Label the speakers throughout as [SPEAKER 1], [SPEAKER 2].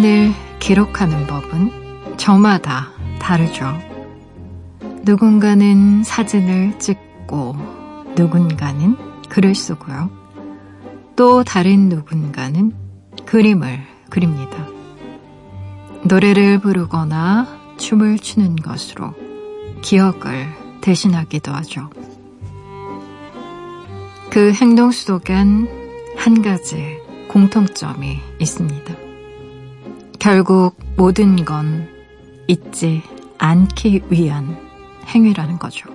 [SPEAKER 1] 순간을 기록하는 법은 저마다 다르죠. 누군가는 사진을 찍고 누군가는 글을 쓰고요. 또 다른 누군가는 그림을 그립니다. 노래를 부르거나 춤을 추는 것으로 기억을 대신하기도 하죠. 그 행동 속엔 한 가지 공통점이 있습니다. 결국 모든 건 잊지 않기 위한 행위라는 거죠.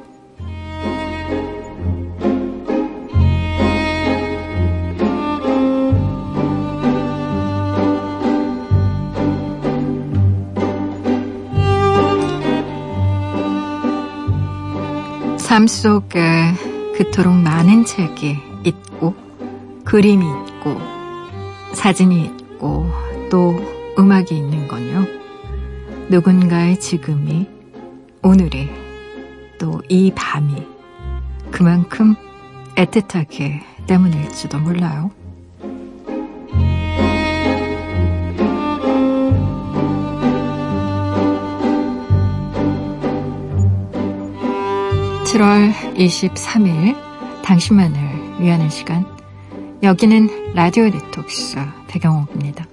[SPEAKER 1] 삶 속에 그토록 많은 책이 있고, 그림이 있고, 사진이 있고, 또 음악이 있는 건요. 누군가의 지금이, 오늘이, 또 이 밤이 그만큼 애틋하기 때문일지도 몰라요. 7월 23일 당신만을 위하는 시간 여기는 라디오 디톡스 배경옥입니다.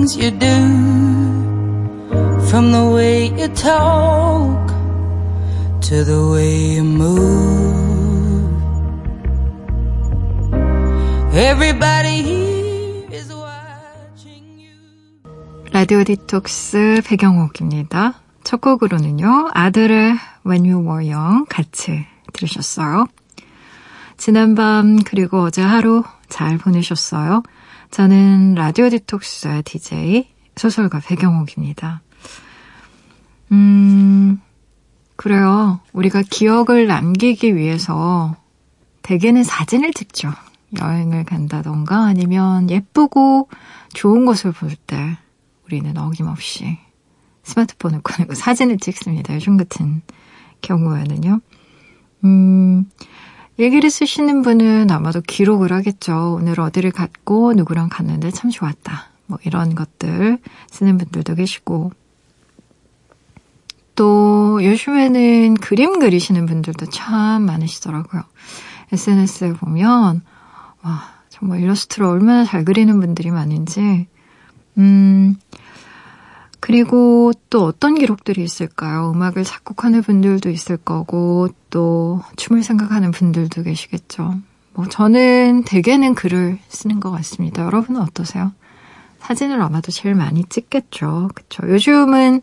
[SPEAKER 1] Things you do From the way you talk To the way you move Everybody here is watching you 라디오 디톡스 배경옥입니다. 첫 곡으로는요. 아들의 When You Were Young 같이 들으셨어요. 지난밤 그리고 어제 하루 잘 보내셨어요? 저는 라디오 디톡스 DJ 소설가 배경옥입니다. 음, 그래요. 우리가 기억을 남기기 위해서 대개는 사진을 찍죠. 여행을 간다던가 아니면 예쁘고 좋은 것을 볼 때 우리는 어김없이 스마트폰을 꺼내고 사진을 찍습니다. 요즘 같은 경우에는요. 음, 일기를 쓰시는 분은 아마도 기록을 하겠죠. 오늘 어디를 갔고 누구랑 갔는데 참 좋았다. 뭐 이런 것들 쓰는 분들도 계시고 또 요즘에는 그림 그리시는 분들도 참 많으시더라고요. SNS에 보면 와 정말 일러스트를 얼마나 잘 그리는 분들이 많은지 음 그리고 또 어떤 기록들이 있을까요? 음악을 작곡하는 분들도 있을 거고, 또 춤을 생각하는 분들도 계시겠죠. 뭐, 저는 대개는 글을 쓰는 것 같습니다. 여러분은 어떠세요? 사진을 아마도 제일 많이 찍겠죠. 그쵸. 요즘은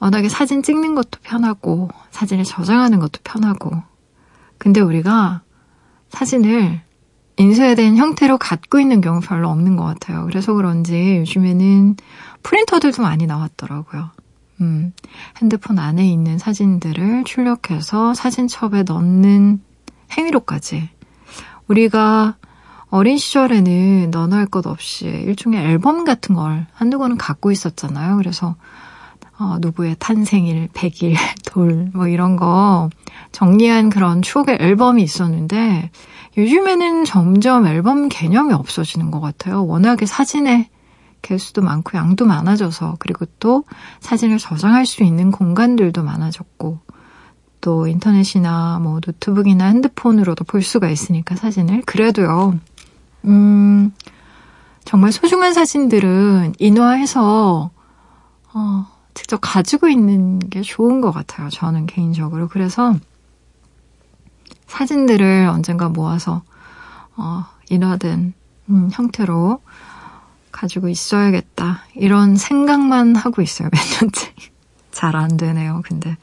[SPEAKER 1] 워낙에 사진 찍는 것도 편하고, 사진을 저장하는 것도 편하고. 근데 우리가 사진을 인쇄된 형태로 갖고 있는 경우 별로 없는 것 같아요. 그래서 그런지 요즘에는 프린터들도 많이 나왔더라고요. 음, 핸드폰 안에 있는 사진들을 출력해서 사진첩에 넣는 행위로까지. 우리가 어린 시절에는 너나 할 것 없이 일종의 앨범 같은 걸 한두 권은 갖고 있었잖아요. 그래서 어, 누구의 탄생일, 100일, 돌, 뭐 이런 거 정리한 그런 추억의 앨범이 있었는데 요즘에는 점점 앨범 개념이 없어지는 것 같아요. 워낙에 사진에 개수도 많고 양도 많아져서 그리고 또 사진을 저장할 수 있는 공간들도 많아졌고 또 인터넷이나 뭐 노트북이나 핸드폰으로도 볼 수가 있으니까 사진을 그래도요. 음 정말 소중한 사진들은 인화해서 어 직접 가지고 있는 게 좋은 것 같아요. 저는 개인적으로 그래서 사진들을 언젠가 모아서 어 인화된 음, 형태로 가지고 있어야겠다. 이런 생각만 하고 있어요, 몇 년째. 잘 안 되네요, 근데.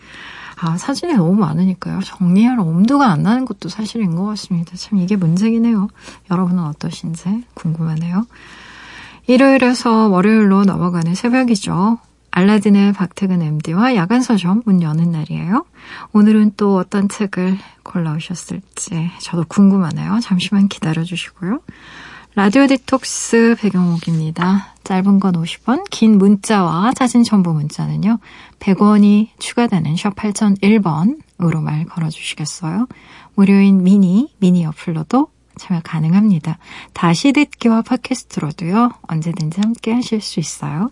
[SPEAKER 1] 아, 사진이 너무 많으니까요. 정리할 엄두가 안 나는 것도 사실인 것 같습니다. 참 이게 문제긴 해요. 여러분은 어떠신지 궁금하네요. 일요일에서 월요일로 넘어가는 새벽이죠. 알라딘의 박태근 MD와 야간 서점 문 여는 날이에요. 오늘은 또 어떤 책을 골라오셨을지 저도 궁금하네요. 잠시만 기다려 주시고요. 라디오 디톡스 배경옥입니다. 짧은 건 50원, 긴 문자와 사진 첨부 문자는요. 100원이 추가되는 샵 8001번으로 말 걸어주시겠어요? 무료인 미니, 미니 어플로도 참여 가능합니다. 다시 듣기와 팟캐스트로도요. 언제든지 함께 하실 수 있어요.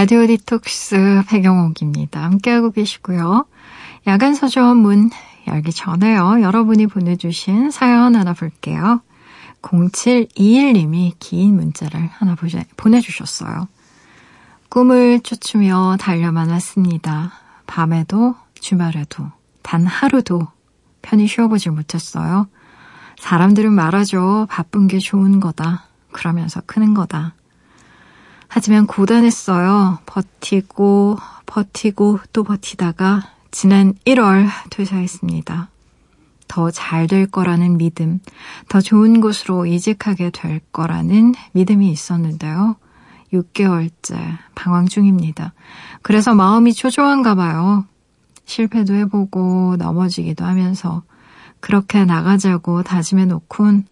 [SPEAKER 1] 라디오 디톡스 배경옥입니다. 함께하고 계시고요. 야간 서점 문 열기 전에요. 여러분이 보내주신 사연 하나 볼게요. 0721님이 긴 문자를 하나 보내주셨어요. 꿈을 쫓으며 달려만 왔습니다. 밤에도 주말에도 단 하루도 편히 쉬어보질 못했어요. 사람들은 말하죠. 바쁜 게 좋은 거다. 그러면서 크는 거다. 하지만 고단했어요. 버티고, 버티고, 또 버티다가 지난 1월 퇴사했습니다. 더 잘 될 거라는 믿음, 더 좋은 곳으로 이직하게 될 거라는 믿음이 있었는데요. 6개월째 방황 중입니다. 그래서 마음이 초조한가 봐요. 실패도 해보고 넘어지기도 하면서 그렇게 나가자고 다짐해 놓곤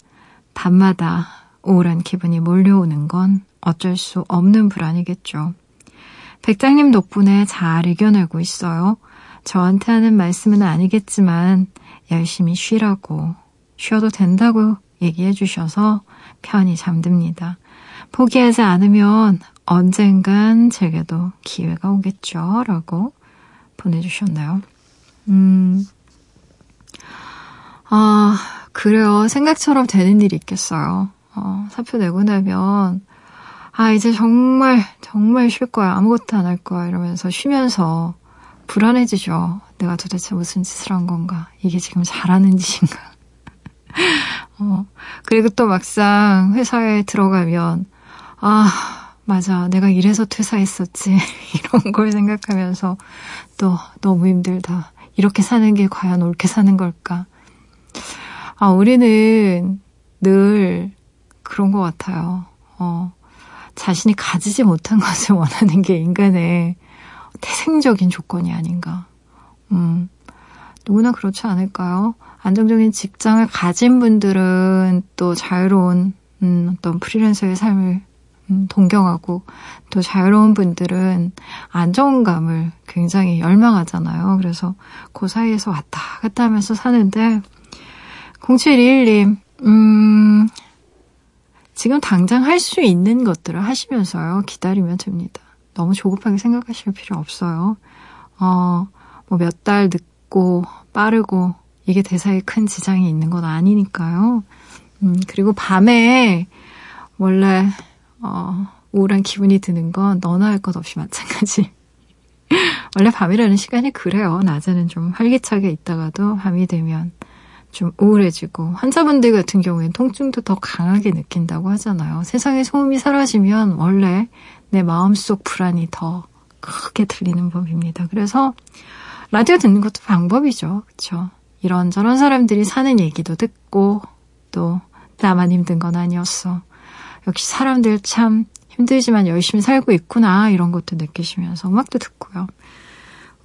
[SPEAKER 1] 밤마다 우울한 기분이 몰려오는 건 어쩔 수 없는 불안이겠죠. 백장님 덕분에 잘 이겨내고 있어요. 저한테 하는 말씀은 아니겠지만 열심히 쉬라고 쉬어도 된다고 얘기해 주셔서 편히 잠듭니다. 포기하지 않으면 언젠간 제게도 기회가 오겠죠. 라고 보내주셨나요? 음, 아, 그래요. 생각처럼 되는 일이 있겠어요. 어, 사표 내고 나면, 아, 이제 정말, 정말 쉴 거야. 아무것도 안 할 거야. 이러면서 쉬면서 불안해지죠. 내가 도대체 무슨 짓을 한 건가. 이게 지금 잘하는 짓인가. 어, 그리고 또 막상 회사에 들어가면, 아, 맞아. 내가 이래서 퇴사했었지. 이런 걸 생각하면서 또 너무 힘들다. 이렇게 사는 게 과연 옳게 사는 걸까? 아, 우리는 늘 그런 것 같아요. 어, 자신이 가지지 못한 것을 원하는 게 인간의 태생적인 조건이 아닌가. 음, 누구나 그렇지 않을까요? 안정적인 직장을 가진 분들은 또 자유로운 음, 어떤 프리랜서의 삶을 음, 동경하고 또 자유로운 분들은 안정감을 굉장히 열망하잖아요. 그래서 그 사이에서 왔다 갔다 하면서 사는데 0721님, 음, 지금 당장 할 수 있는 것들을 하시면서요, 기다리면 됩니다. 너무 조급하게 생각하실 필요 없어요. 어, 뭐 몇 달 늦고 빠르고 이게 대사에 큰 지장이 있는 건 아니니까요. 음, 그리고 밤에 원래, 어, 우울한 기분이 드는 건 너나 할 것 없이 마찬가지. 원래 밤이라는 시간이 그래요. 낮에는 좀 활기차게 있다가도 밤이 되면 좀 우울해지고 환자분들 같은 경우에는 통증도 더 강하게 느낀다고 하잖아요. 세상에 소음이 사라지면 원래 내 마음속 불안이 더 크게 들리는 법입니다. 그래서 라디오 듣는 것도 방법이죠. 그렇죠? 이런저런 사람들이 사는 얘기도 듣고 또 나만 힘든 건 아니었어. 역시 사람들 참 힘들지만 열심히 살고 있구나 이런 것도 느끼시면서 음악도 듣고요.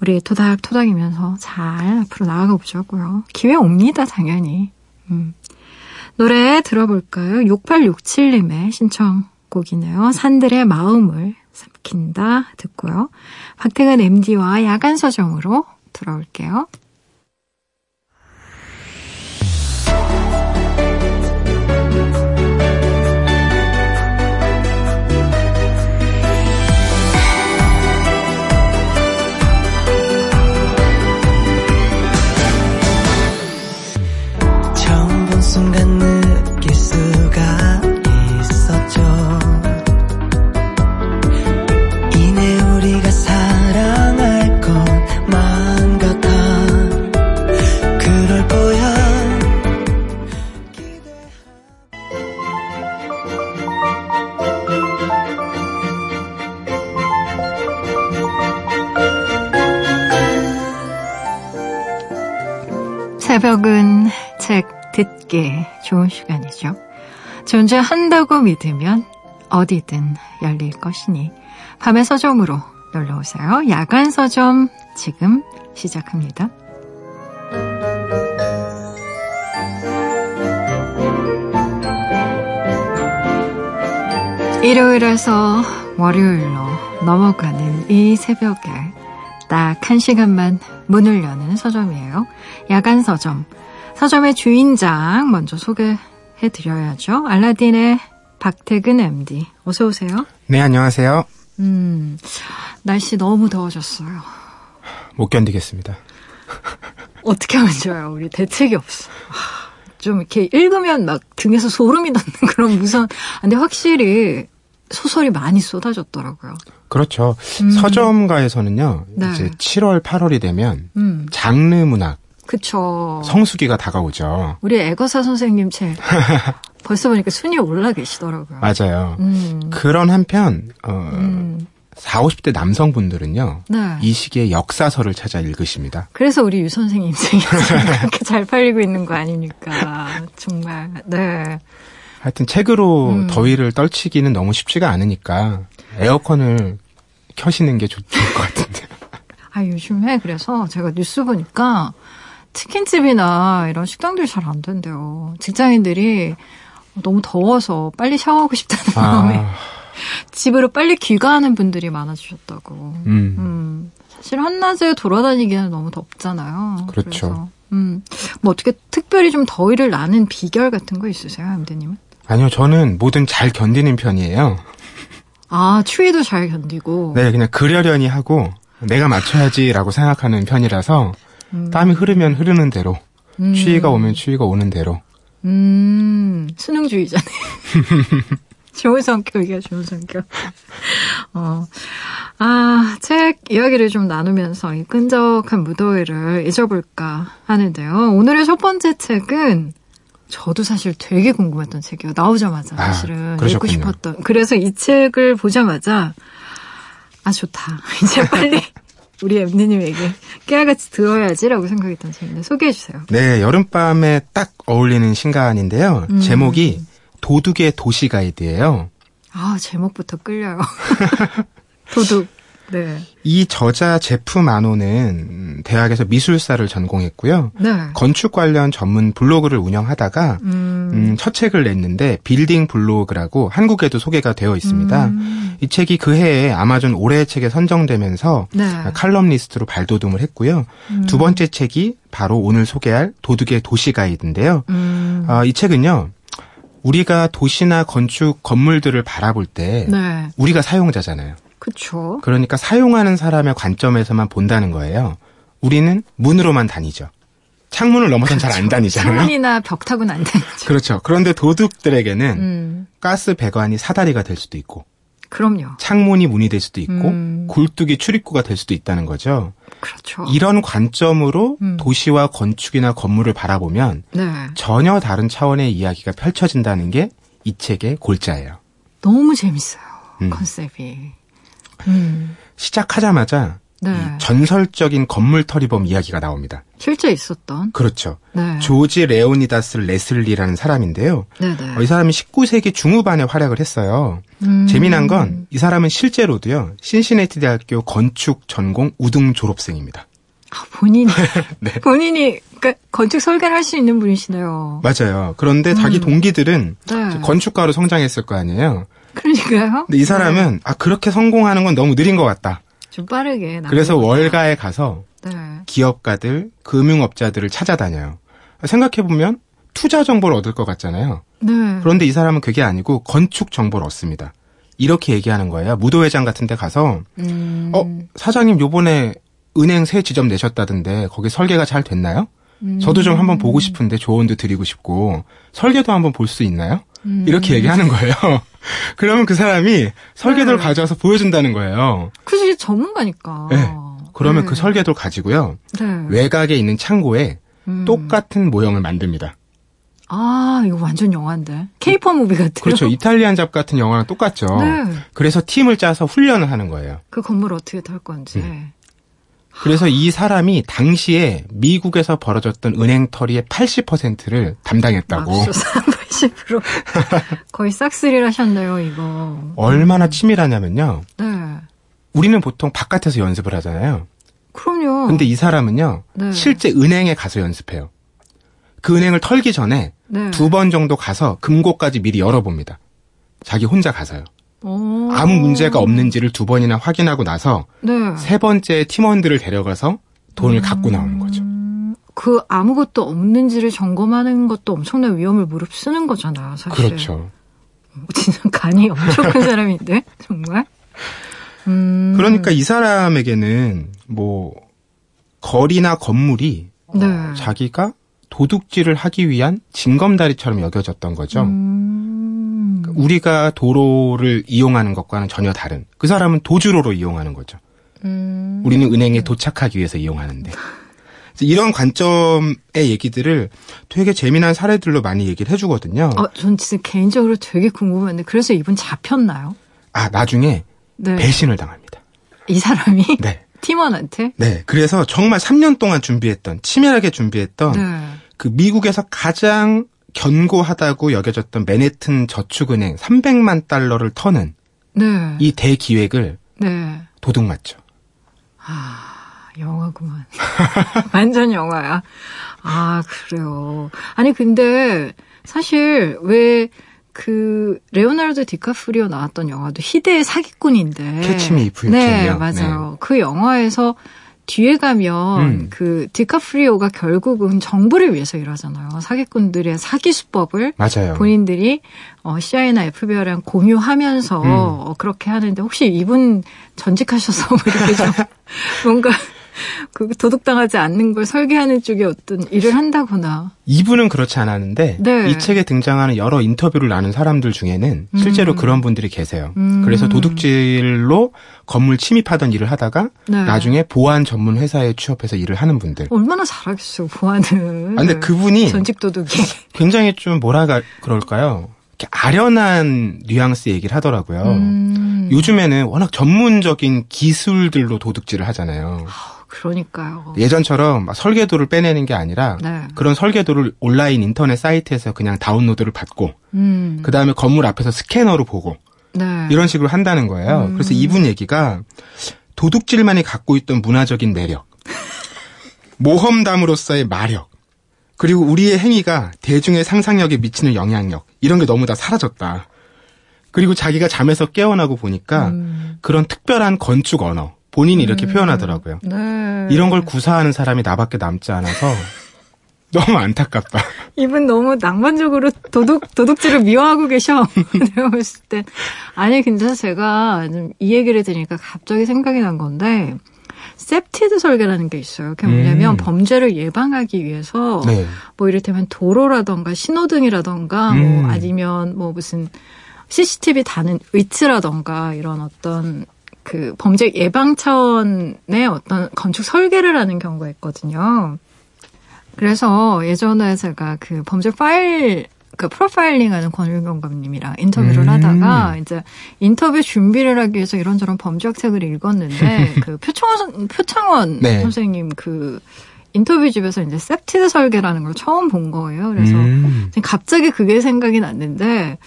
[SPEAKER 1] 우리 토닥토닥이면서 잘 앞으로 나아가 보자고요. 기회 옵니다, 당연히. 음. 노래 들어볼까요? 6867님의 신청곡이네요. 산들의 마음을 삼킨다 듣고요. 박태근 MD와 야간 서점으로 돌아올게요. 듣기 좋은 시간이죠. 존재한다고 믿으면 어디든 열릴 것이니 밤의 서점으로 놀러 오세요. 야간 서점 지금 시작합니다. 일요일에서 월요일로 넘어가는 이 새벽에 딱 한 시간만 문을 여는 서점이에요. 야간 서점. 서점의 주인장 먼저 소개해 드려야죠. 알라딘의 박태근 MD. 어서 오세요.
[SPEAKER 2] 네, 안녕하세요.
[SPEAKER 1] 음, 날씨 너무 더워졌어요.
[SPEAKER 2] 못 견디겠습니다.
[SPEAKER 1] 어떻게 하면 좋아요? 우리 대책이 없어. 좀 이렇게 읽으면 막 등에서 소름이 돋는 그런 무서운. 근데 확실히 소설이 많이 쏟아졌더라고요.
[SPEAKER 2] 그렇죠. 음. 서점가에서는요, 네. 이제 7월, 8월이 되면 음. 장르 문학,
[SPEAKER 1] 그쵸.
[SPEAKER 2] 성수기가 다가오죠.
[SPEAKER 1] 우리 애거사 선생님 책 벌써 보니까 순위에 올라 계시더라고요.
[SPEAKER 2] 맞아요. 음. 그런 한편 어, 음. 40, 50대 남성분들은요. 네. 이 시기에 역사서를 찾아 읽으십니다.
[SPEAKER 1] 그래서 우리 유 선생님 책이 그렇게 잘 팔리고 있는 거 아닙니까? 정말. 네.
[SPEAKER 2] 하여튼 책으로 음. 더위를 떨치기는 너무 쉽지가 않으니까 에어컨을 켜시는 게 좋을 것 같은데.
[SPEAKER 1] 아, 요즘에 그래서 제가 뉴스 보니까 치킨집이나 이런 식당들 잘안 된대요. 직장인들이 너무 더워서 빨리 샤워하고 싶다는 아. 마음에 집으로 빨리 귀가하는 분들이 많아지셨다고. 음. 음. 사실 한낮에 돌아다니기는 너무 덥잖아요.
[SPEAKER 2] 그렇죠. 그래서,
[SPEAKER 1] 음. 뭐 어떻게 특별히 좀 더위를 나는 비결 같은 거 있으세요, 함대님은?
[SPEAKER 2] 아니요, 저는 뭐든 잘 견디는 편이에요.
[SPEAKER 1] 아, 추위도 잘 견디고.
[SPEAKER 2] 네, 그냥 그러려니 하고 내가 맞춰야지라고 생각하는 편이라서 음. 땀이 흐르면 흐르는 대로, 음. 추위가 오면 추위가 오는 대로.
[SPEAKER 1] 음, 수능주의자네. 좋은 성격이야, 좋은 성격. 어. 아, 책 이야기를 좀 나누면서 이 끈적한 무더위를 잊어볼까 하는데요. 오늘의 첫 번째 책은 저도 사실 되게 궁금했던 책이에요. 나오자마자 아, 사실은 아, 읽고 싶었던. 그래서 이 책을 보자마자 아 좋다. 이제 빨리 우리 엠니님에게 깨알같이 들어야지라고 생각했던 책인데 소개해 주세요.
[SPEAKER 2] 네, 여름밤에 딱 어울리는 신간인데요. 음. 제목이 도둑의 도시 가이드예요.
[SPEAKER 1] 아, 제목부터 끌려요. 도둑. 네.
[SPEAKER 2] 이 저자 제프 마노는 대학에서 미술사를 전공했고요. 네. 건축 관련 전문 블로그를 운영하다가 음. 음, 첫 책을 냈는데 빌딩 블로그라고 한국에도 소개가 되어 있습니다. 음. 이 책이 그 해에 아마존 올해의 책에 선정되면서 네. 칼럼니스트로 발돋움을 했고요. 음. 두 번째 책이 바로 오늘 소개할 도둑의 도시 가이드인데요. 음. 어, 이 책은요. 우리가 도시나 건축 건물들을 바라볼 때 네. 우리가 사용자잖아요.
[SPEAKER 1] 그렇죠.
[SPEAKER 2] 그러니까 사용하는 사람의 관점에서만 본다는 거예요. 우리는 문으로만 다니죠. 창문을 넘어선 그렇죠. 잘안 다니잖아요.
[SPEAKER 1] 창문이나 벽 타고는 안 다니죠.
[SPEAKER 2] 그렇죠. 그런데 도둑들에게는 음. 가스 배관이 사다리가 될 수도 있고
[SPEAKER 1] 그럼요.
[SPEAKER 2] 창문이 문이 될 수도 있고 음. 굴뚝이 출입구가 될 수도 있다는 거죠.
[SPEAKER 1] 그렇죠.
[SPEAKER 2] 이런 관점으로 음. 도시와 건축이나 건물을 바라보면 네. 전혀 다른 차원의 이야기가 펼쳐진다는 게 이 책의 골자예요.
[SPEAKER 1] 너무 재밌어요. 음. 컨셉이.
[SPEAKER 2] 음. 시작하자마자 네. 전설적인 건물 터리범 이야기가 나옵니다.
[SPEAKER 1] 실제 있었던.
[SPEAKER 2] 그렇죠. 네. 조지 레오니다스 레슬리라는 사람인데요. 네, 네. 어, 이 사람이 19세기 중후반에 활약을 했어요. 음. 재미난 건 이 사람은 실제로도요. 신시내티 대학교 건축 전공 우등 졸업생입니다.
[SPEAKER 1] 아, 본인이 네. 본인이 그러니까 건축 설계를 할 수 있는 분이시네요.
[SPEAKER 2] 맞아요. 그런데 음. 자기 동기들은 네. 건축가로 성장했을 거 아니에요.
[SPEAKER 1] 그러니까요.
[SPEAKER 2] 근데 이 사람은 아 그렇게 성공하는 건 너무 느린 것 같다.
[SPEAKER 1] 좀 빠르게.
[SPEAKER 2] 그래서 월가에 가서 네. 기업가들, 금융업자들을 찾아다녀요. 생각해 보면 투자 정보를 얻을 것 같잖아요. 네. 그런데 이 사람은 그게 아니고 건축 정보를 얻습니다. 이렇게 얘기하는 거예요. 무도회장 같은 데 가서, 음... 어, 사장님 요번에 은행 새 지점 내셨다던데 거기 설계가 잘 됐나요? 음... 저도 좀 한번 보고 싶은데 조언도 드리고 싶고, 설계도 한번 볼 수 있나요? 음... 이렇게 얘기하는 거예요. 그러면 그 사람이 설계도를 네. 가져와서 보여준다는 거예요.
[SPEAKER 1] 그지 전문가니까.
[SPEAKER 2] 네. 그러면 네. 그 설계도를 가지고요. 네. 외곽에 있는 창고에 음. 똑같은 모형을 만듭니다.
[SPEAKER 1] 아, 이거 완전 영화인데. 케이퍼 무비 같은
[SPEAKER 2] 그렇죠. 이탈리안 잡 같은 영화랑 똑같죠. 네. 그래서 팀을 짜서 훈련을 하는 거예요.
[SPEAKER 1] 그 건물 어떻게 탈 건지. 음.
[SPEAKER 2] 그래서 이 사람이 당시에 미국에서 벌어졌던 은행 털이의 80%를 담당했다고.
[SPEAKER 1] 80% 거의 싹쓸이를 하셨네요, 이거.
[SPEAKER 2] 얼마나 치밀하냐면요. 네. 우리는 보통 바깥에서 연습을 하잖아요.
[SPEAKER 1] 그럼요.
[SPEAKER 2] 근데 이 사람은요. 네. 실제 은행에 가서 연습해요. 그 은행을 털기 전에 네. 두번 정도 가서 금고까지 미리 열어봅니다. 자기 혼자 가서요. 아무 문제가 없는지를 두 번이나 확인하고 나서 네. 세 번째 팀원들을 데려가서 돈을 음... 갖고 나오는 거죠.
[SPEAKER 1] 그 아무것도 없는지를 점검하는 것도 엄청난 위험을 무릅쓰는 거잖아요, 사실.
[SPEAKER 2] 그렇죠.
[SPEAKER 1] 진짜 간이 엄청 큰 사람인데 정말.
[SPEAKER 2] 음... 그러니까 이 사람에게는 뭐 거리나 건물이 네. 어, 자기가 도둑질을 하기 위한 징검다리처럼 여겨졌던 거죠. 음... 우리가 도로를 이용하는 것과는 전혀 다른. 그 사람은 도주로로 이용하는 거죠. 음... 우리는 은행에 도착하기 위해서 이용하는데. 이런 관점의 얘기들을 되게 재미난 사례들로 많이 얘기를 해주거든요.
[SPEAKER 1] 어, 전 진짜 개인적으로 되게 궁금한데 그래서 이분 잡혔나요?
[SPEAKER 2] 아 나중에 네. 배신을 당합니다.
[SPEAKER 1] 이 사람이? 네. 팀원한테?
[SPEAKER 2] 네. 그래서 정말 3년 동안 준비했던 치밀하게 준비했던 네. 그 미국에서 가장 견고하다고 여겨졌던 맨해튼 저축은행 300만 달러를 터는 네. 이 대기획을 네. 도둑 맞죠.
[SPEAKER 1] 아, 영화구만. 완전 영화야. 아, 그래요. 아니, 근데 사실 왜 그 레오나르도 디카프리오 나왔던 영화도 희대의 사기꾼인데
[SPEAKER 2] Catch Me If
[SPEAKER 1] 네, 맞아요. 네. 그 영화에서 뒤에 가면 음. 그 디카프리오가 결국은 정부를 위해서 일하잖아요. 사기꾼들의 사기 수법을
[SPEAKER 2] 맞아요.
[SPEAKER 1] 본인들이 어, CIA나 FBI랑 공유하면서 음. 어, 그렇게 하는데 혹시 이분 전직하셔서 뭐 이렇게 좀 뭔가 그 도둑당하지 않는 걸 설계하는 쪽에 어떤 일을 한다거나.
[SPEAKER 2] 이분은 그렇지 않았는데 네. 이 책에 등장하는 여러 인터뷰를 나눈 사람들 중에는 실제로 음. 그런 분들이 계세요. 음. 그래서 도둑질로 건물 침입하던 일을 하다가 네. 나중에 보안 전문 회사에 취업해서 일을 하는 분들.
[SPEAKER 1] 얼마나 잘하겠어요, 보안을.
[SPEAKER 2] 아, 근데 그분이
[SPEAKER 1] 전직 도둑이
[SPEAKER 2] 굉장히 좀 뭐라 그럴까요? 아련한 뉘앙스 얘기를 하더라고요. 음. 요즘에는 워낙 전문적인 기술들로 도둑질을 하잖아요.
[SPEAKER 1] 그러니까요.
[SPEAKER 2] 예전처럼 설계도를 빼내는 게 아니라 네. 그런 설계도를 온라인 인터넷 사이트에서 그냥 다운로드를 받고 음. 그 다음에 건물 앞에서 스캐너로 보고 네. 이런 식으로 한다는 거예요. 음. 그래서 이분 얘기가 도둑질만이 갖고 있던 문화적인 매력, 모험담으로서의 마력, 그리고 우리의 행위가 대중의 상상력에 미치는 영향력 이런 게 너무 다 사라졌다. 그리고 자기가 잠에서 깨어나고 보니까 음. 그런 특별한 건축 언어, 본인이 이렇게 음. 표현하더라고요. 네. 이런 걸 구사하는 사람이 나밖에 남지 않아서 너무 안타깝다.
[SPEAKER 1] 이분 너무 낭만적으로 도둑, 도둑질을 미워하고 계셔. 내가 봤을 때. 아니, 근데 제가 이 얘기를 들으니까 갑자기 생각이 난 건데, 셉티드 설계라는 게 있어요. 그게 뭐냐면 음. 범죄를 예방하기 위해서 네. 뭐 이를테면 도로라던가 신호등이라던가 뭐 음. 뭐 아니면 뭐 무슨 CCTV 다는 위치라던가 이런 어떤 그 범죄 예방 차원의 어떤 건축 설계를 하는 경우가 있거든요. 그래서 예전에 제가 그 범죄 파일 그 프로파일링 하는 권일용 경감님이랑 인터뷰를 음. 하다가 이제 인터뷰 준비를 하기 위해서 이런저런 범죄학 책을 읽었는데 그 표창원 표창원 네. 선생님 그 인터뷰집에서 이제 CPTED 설계라는 걸 처음 본 거예요. 그래서 음. 갑자기 그게 생각이 났는데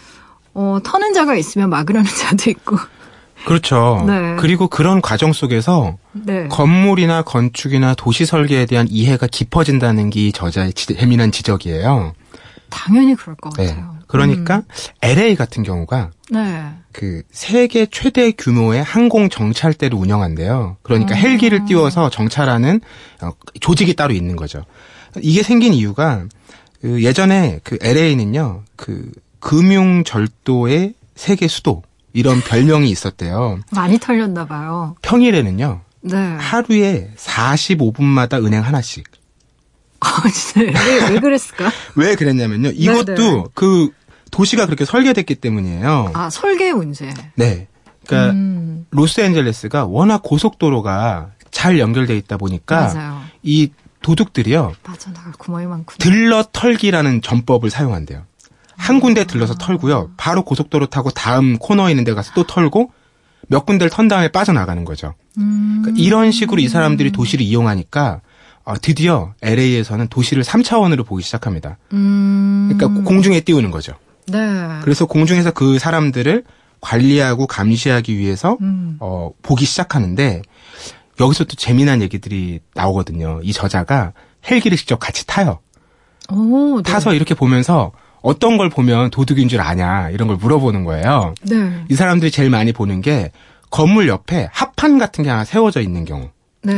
[SPEAKER 1] 어 터는 자가 있으면 막으려는 자도 있고
[SPEAKER 2] 그렇죠. 네. 그리고 그런 과정 속에서 네. 건물이나 건축이나 도시 설계에 대한 이해가 깊어진다는 게이 저자의 지, 예민한 지적이에요.
[SPEAKER 1] 당연히 그럴 것 네. 같아요.
[SPEAKER 2] 그러니까 음. LA 같은 경우가 네. 그 세계 최대 규모의 항공 정찰대를 운영한대요. 그러니까 음. 헬기를 띄워서 정찰하는 어, 조직이 따로 있는 거죠. 이게 생긴 이유가 그 예전에 그 LA는요 그 금융 절도의 세계 수도 이런 별명이 있었대요.
[SPEAKER 1] 많이 털렸나 봐요.
[SPEAKER 2] 평일에는요. 네. 하루에 45분마다 은행 하나씩.
[SPEAKER 1] 아, 진짜 왜, 왜 그랬을까?
[SPEAKER 2] 왜 그랬냐면요. 이것도 네네. 네. 그 도시가 그렇게 설계됐기 때문이에요.
[SPEAKER 1] 아, 설계 문제.
[SPEAKER 2] 네. 그러니까 음. 로스앤젤레스가 워낙 고속도로가 잘 연결돼 있다 보니까 맞아요. 이 도둑들이요.
[SPEAKER 1] 빠져나갈 구멍이 많구나.
[SPEAKER 2] 들러 털기라는 전법을 사용한대요. 한 군데 들러서 털고요. 바로 고속도로 타고 다음 코너에 있는 데 가서 또 털고 몇 군데를 턴 다음에 빠져나가는 거죠. 음. 그러니까 이런 식으로 이 사람들이 도시를 이용하니까 어, 드디어 LA에서는 도시를 3차원으로 보기 시작합니다. 음. 그러니까 공중에 띄우는 거죠. 네. 그래서 공중에서 그 사람들을 관리하고 감시하기 위해서 음. 어, 보기 시작하는데 여기서 또 재미난 얘기들이 나오거든요. 이 저자가 헬기를 직접 같이 타요. 오, 네. 타서 이렇게 보면서 어떤 걸 보면 도둑인 줄 아냐 이런 걸 물어보는 거예요. 네. 이 사람들이 제일 많이 보는 게 건물 옆에 합판 같은 게 하나 세워져 있는 경우. 네.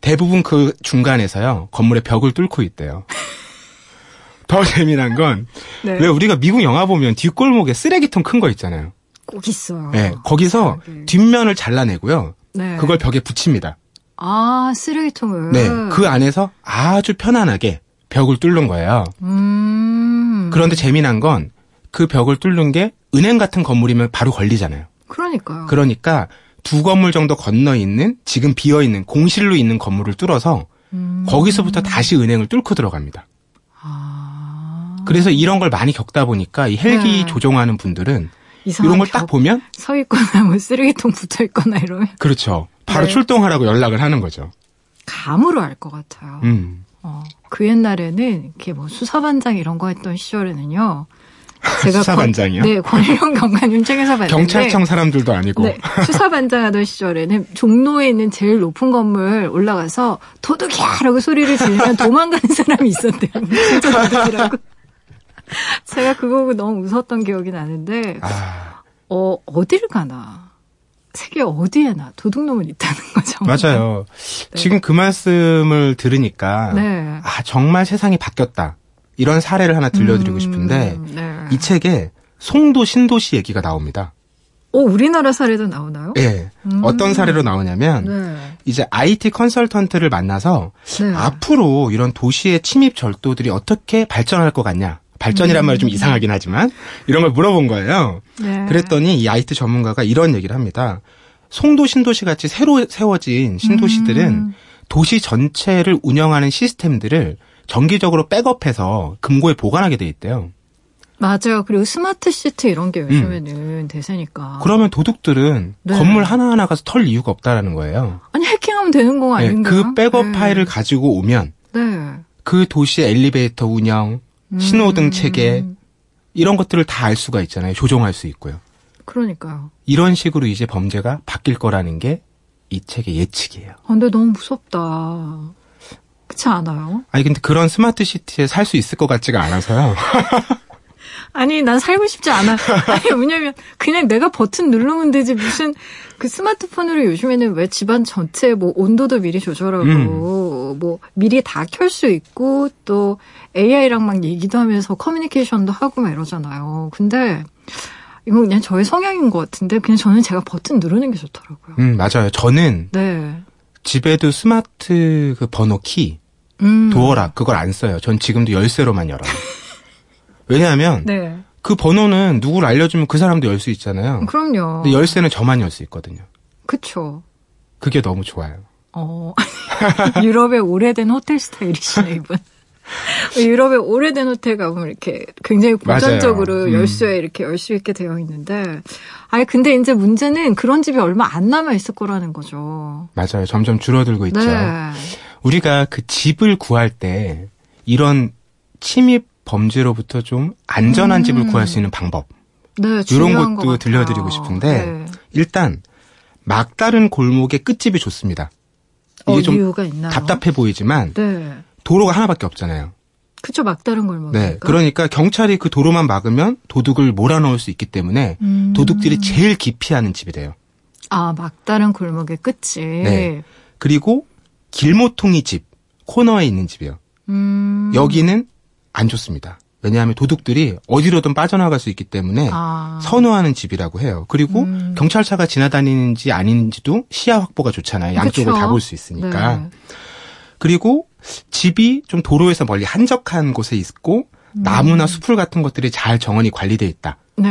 [SPEAKER 2] 대부분 그 중간에서요 건물의 벽을 뚫고 있대요. 더 재미난 건왜 네. 우리가 미국 영화 보면 뒷골목에 쓰레기통 큰 거 있잖아요.
[SPEAKER 1] 꼭 있어요.
[SPEAKER 2] 네, 거기서 네. 뒷면을 잘라내고요. 네. 그걸 벽에 붙입니다.
[SPEAKER 1] 아, 쓰레기통을.
[SPEAKER 2] 네, 그 안에서 아주 편안하게 벽을 뚫는 거예요. 음. 그런데 재미난 건 그 벽을 뚫는 게 은행 같은 건물이면 바로 걸리잖아요.
[SPEAKER 1] 그러니까요.
[SPEAKER 2] 그러니까 두 건물 정도 건너 있는 지금 비어 있는 공실로 있는 건물을 뚫어서 음. 거기서부터 다시 은행을 뚫고 들어갑니다. 아. 그래서 이런 걸 많이 겪다 보니까 이 헬기 네. 조종하는 분들은 이런 걸 딱 보면
[SPEAKER 1] 서 있거나 뭐 쓰레기통 붙어 있거나 이러면
[SPEAKER 2] 그렇죠. 바로 네. 출동하라고 연락을 하는 거죠.
[SPEAKER 1] 감으로 알 것 같아요. 음. 어, 그 옛날에는 이렇게 뭐 수사반장 이런 거 했던 시절에는요.
[SPEAKER 2] 제가 수사반장이요?
[SPEAKER 1] 권, 네, 권일용 경관님 책에서 봤는데
[SPEAKER 2] 경찰청 사람들도 아니고
[SPEAKER 1] 네, 수사반장 하던 시절에는 종로에 있는 제일 높은 건물 올라가서 도둑이야라고 소리를 지르면 도망가는 사람이 있었대요. 진짜 도둑이라고. 제가 그거 보고 너무 웃었던 기억이 나는데 아... 어 어디를 가나 세계 어디에나 도둑놈은 있다는 거죠.
[SPEAKER 2] 맞아요. 네. 지금 그 말씀을 들으니까 네. 아 정말 세상이 바뀌었다. 이런 사례를 하나 들려드리고 음, 싶은데 네. 이 책에 송도 신도시 얘기가 나옵니다.
[SPEAKER 1] 오, 우리나라 사례도 나오나요?
[SPEAKER 2] 네. 음. 어떤 사례로 나오냐면 네. 이제 IT 컨설턴트를 만나서 네. 앞으로 이런 도시의 침입 절도들이 어떻게 발전할 것 같냐. 발전이란 음. 말이 좀 이상하긴 하지만 이런 걸 물어본 거예요. 네. 그랬더니 이 IT 전문가가 이런 얘기를 합니다. 송도 신도시 같이 새로 세워진 신도시들은 음. 도시 전체를 운영하는 시스템들을 정기적으로 백업해서 금고에 보관하게 돼 있대요.
[SPEAKER 1] 맞아요. 그리고 스마트 시트 이런 게 요즘에는 음. 대세니까.
[SPEAKER 2] 그러면 도둑들은 네. 건물 하나하나 가서 털 이유가 없다라는 거예요.
[SPEAKER 1] 아니 해킹하면 되는 거 네, 아닌가요?
[SPEAKER 2] 네, 그 백업 네. 파일을 가지고 오면 네. 그 도시의 엘리베이터 운영, 신호등 체계 이런 것들을 다 알 수가 있잖아요. 조종할 수 있고요.
[SPEAKER 1] 그러니까요.
[SPEAKER 2] 이런 식으로 이제 범죄가 바뀔 거라는 게 이 책의 예측이에요.
[SPEAKER 1] 아, 근데 너무 무섭다. 그렇지 않아요?
[SPEAKER 2] 아니 근데 그런 스마트 시티에 살 수 있을 것 같지가 않아서요.
[SPEAKER 1] 아니, 난 살고 싶지 않아. 아니, 왜냐면, 그냥 내가 버튼 누르면 되지. 무슨, 그 스마트폰으로 요즘에는 왜 집안 전체 뭐 온도도 미리 조절하고, 음. 뭐, 미리 다 켤 수 있고, 또 AI랑 막 얘기도 하면서 커뮤니케이션도 하고 막 이러잖아요. 근데, 이거 그냥 저의 성향인 것 같은데, 그냥 저는 제가 버튼 누르는 게 좋더라고요.
[SPEAKER 2] 음, 맞아요. 저는. 네. 집에도 스마트 그 번호 키, 음. 도어락, 그걸 안 써요. 전 지금도 열쇠로만 열어요. 왜냐하면 네. 그 번호는 누구를 알려주면 그 사람도 열 수 있잖아요.
[SPEAKER 1] 그럼요.
[SPEAKER 2] 근데 열쇠는 저만 열 수 있거든요.
[SPEAKER 1] 그쵸.
[SPEAKER 2] 그게 너무 좋아요.
[SPEAKER 1] 어, 유럽의 오래된 호텔 스타일이시네, 이분. 유럽의 오래된 호텔 가보면 이렇게 굉장히 고전적으로 음. 열쇠에 이렇게 열 수 있게 되어 있는데, 아니, 근데 이제 문제는 그런 집이 얼마 안 남아 있을 거라는 거죠.
[SPEAKER 2] 맞아요. 점점 줄어들고 있죠. 네. 우리가 그 집을 구할 때 이런 침입 범죄로부터 좀 안전한 음. 집을 구할 수 있는 방법. 네, 이런 것도 들려드리고 싶은데 네. 일단 막다른 골목의 끝집이 좋습니다. 이게 어, 좀 답답해 보이지만 네. 도로가 하나밖에 없잖아요.
[SPEAKER 1] 그쵸 막다른 골목.
[SPEAKER 2] 네, 그러니까 경찰이 그 도로만 막으면 도둑을 몰아넣을 수 있기 때문에 음. 도둑들이 제일 기피하는 집이 돼요.
[SPEAKER 1] 아 막다른 골목의 끝이. 네.
[SPEAKER 2] 그리고 길모퉁이 집 코너에 있는 집이요. 음. 여기는 안 좋습니다. 왜냐하면 도둑들이 어디로든 빠져나갈 수 있기 때문에 아. 선호하는 집이라고 해요. 그리고 음. 경찰차가 지나다니는지 아닌지도 시야 확보가 좋잖아요. 양쪽을 다 볼 수 있으니까. 네. 그리고 집이 좀 도로에서 멀리 한적한 곳에 있고 음. 나무나 수풀 같은 것들이 잘 정원이 관리돼 있다. 네.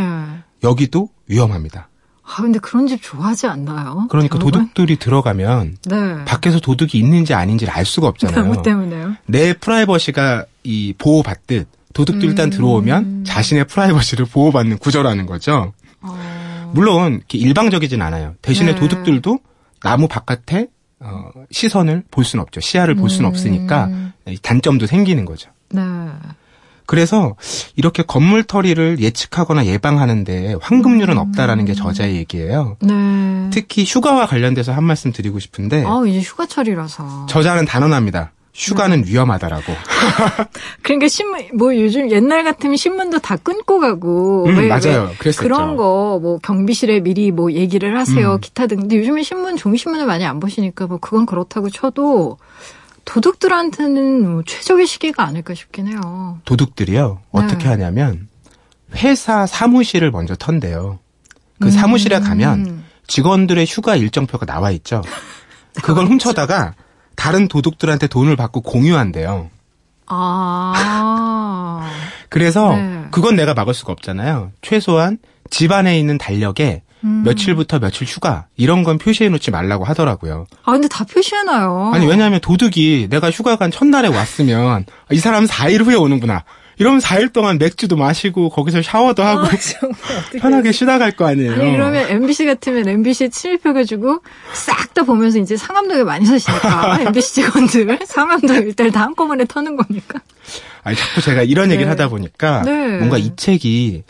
[SPEAKER 2] 여기도 위험합니다.
[SPEAKER 1] 아, 근데 그런 집 좋아하지 않나요?
[SPEAKER 2] 그러니까 대부분? 도둑들이 들어가면 네. 밖에서 도둑이 있는지 아닌지를 알 수가 없잖아요.
[SPEAKER 1] 뭐 때문에요?
[SPEAKER 2] 내 프라이버시가 이 보호받듯 도둑도 음. 일단 들어오면 자신의 프라이버시를 보호받는 구조라는 거죠. 어. 물론 일방적이진 않아요. 대신에 네. 도둑들도 나무 바깥에 어, 시선을 볼 수는 없죠. 시야를 볼 수는 음. 없으니까 단점도 생기는 거죠. 네. 그래서 이렇게 건물 터리를 예측하거나 예방하는데 황금률은 음. 없다라는 게 저자의 얘기예요. 네. 특히 휴가와 관련돼서 한 말씀 드리고 싶은데.
[SPEAKER 1] 아, 이제 휴가철이라서.
[SPEAKER 2] 저자는 단언합니다. 휴가는 네. 위험하다라고.
[SPEAKER 1] 그러니까 신문 뭐 요즘 옛날 같으면 신문도 다 끊고 가고
[SPEAKER 2] 음, 왜, 맞아요. 왜
[SPEAKER 1] 그런 거 뭐 경비실에 미리 뭐 얘기를 하세요. 음. 기타 등. 근데 요즘에 신문 종이 신문을 많이 안 보시니까 뭐 그건 그렇다고 쳐도 도둑들한테는 뭐 최적의 시기가 아닐까 싶긴 해요.
[SPEAKER 2] 도둑들이요. 어떻게 네. 하냐면 회사 사무실을 먼저 턴대요. 그 음. 사무실에 가면 직원들의 휴가 일정표가 나와 있죠. 그걸 훔쳐다가 다른 도둑들한테 돈을 받고 공유한대요. 아. 그래서 네. 그건 내가 막을 수가 없잖아요. 최소한 집 안에 있는 달력에 음. 며칠부터 며칠 휴가 이런 건 표시해 놓지 말라고 하더라고요.
[SPEAKER 1] 아 근데 다 표시해 놔요.
[SPEAKER 2] 아니 왜냐하면 도둑이 내가 휴가 간 첫날에 왔으면 이 사람 4일 후에 오는구나. 이러면 4일 동안 맥주도 마시고 거기서 샤워도 하고 아, 편하게 쉬다 갈 거 아니에요.
[SPEAKER 1] 아니 그러면 MBC 같으면 MBC 침입해가지고 싹 다 보면서 이제 상암동에 많이 사시니까 MBC 직원들 상암동 일단 다 한꺼번에 터는 겁니까?
[SPEAKER 2] 아니 자꾸 제가 이런 얘기를 네. 하다 보니까 네. 뭔가 이 책이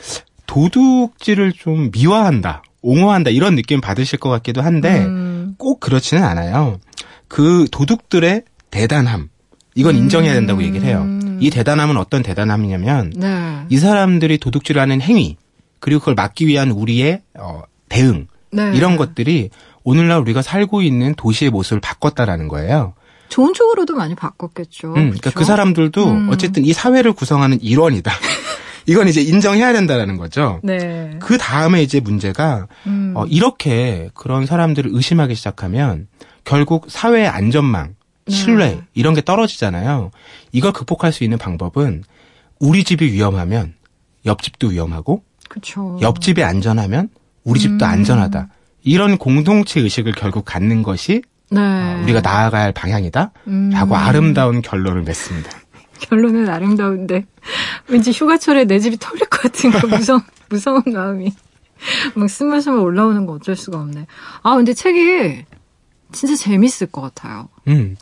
[SPEAKER 2] 도둑질을 좀 미화한다. 옹호한다 이런 느낌 받으실 것 같기도 한데 음. 꼭 그렇지는 않아요. 그 도둑들의 대단함 이건 인정해야 된다고 음. 얘기를 해요. 이 대단함은 어떤 대단함이냐면 네. 이 사람들이 도둑질하는 행위 그리고 그걸 막기 위한 우리의 어, 대응 네. 이런 것들이 오늘날 우리가 살고 있는 도시의 모습을 바꿨다라는 거예요.
[SPEAKER 1] 좋은 쪽으로도 많이 바꿨겠죠.
[SPEAKER 2] 음, 그러니까 그렇죠? 그 사람들도 음. 어쨌든 이 사회를 구성하는 일원이다. 이건 이제 인정해야 된다라는 거죠. 네. 그 다음에 이제 문제가 음. 어, 이렇게 그런 사람들을 의심하기 시작하면 결국 사회의 안전망, 신뢰 네. 이런 게 떨어지잖아요. 이걸 극복할 수 있는 방법은 우리 집이 위험하면 옆집도 위험하고, 그쵸. 옆집이 안전하면 우리 집도 음. 안전하다. 이런 공동체 의식을 결국 갖는 것이 네. 어, 우리가 나아가야 할 방향이다. 음. 라고 아름다운 결론을 맺습니다.
[SPEAKER 1] 결론은 아름다운데 왠지 휴가철에 내 집이 털릴 것 같은 그 무서운 무서운 마음이 막 스물스물 올라오는 거 어쩔 수가 없네. 아 근데 책이 진짜 재밌을 것 같아요. 음.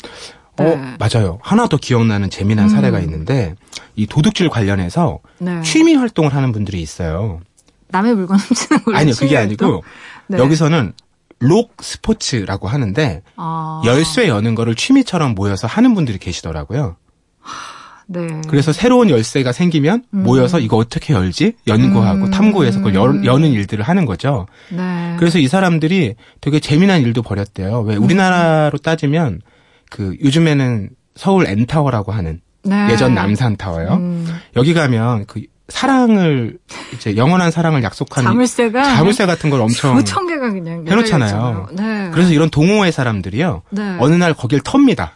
[SPEAKER 2] 어, 네. 맞아요. 하나 더 기억나는 재미난 음. 사례가 있는데, 이 도둑질 관련해서 네. 취미 활동을 하는 분들이 있어요.
[SPEAKER 1] 남의 물건 훔치는 걸
[SPEAKER 2] 아니요, 그게 아니고, 네. 여기서는 록 스포츠라고 하는데, 아. 열쇠 여는 거를 취미처럼 모여서 하는 분들이 계시더라고요. 네. 그래서 새로운 열쇠가 생기면 음. 모여서 이거 어떻게 열지? 연구하고 음. 탐구해서 그걸 여, 여는 일들을 하는 거죠. 네. 그래서 이 사람들이 되게 재미난 일도 벌였대요. 왜 음. 우리나라로 따지면 그 요즘에는 서울 엔타워라고 하는 네. 예전 남산타워요. 음. 여기 가면 그 사랑을 이제 영원한 사랑을 약속하는
[SPEAKER 1] 자물쇠가
[SPEAKER 2] 자물쇠 같은 걸 엄청
[SPEAKER 1] 수천 개가 그냥
[SPEAKER 2] 해놓잖아요. 네. 그래서 이런 동호회 사람들이요 네. 어느 날 거길 텁니다.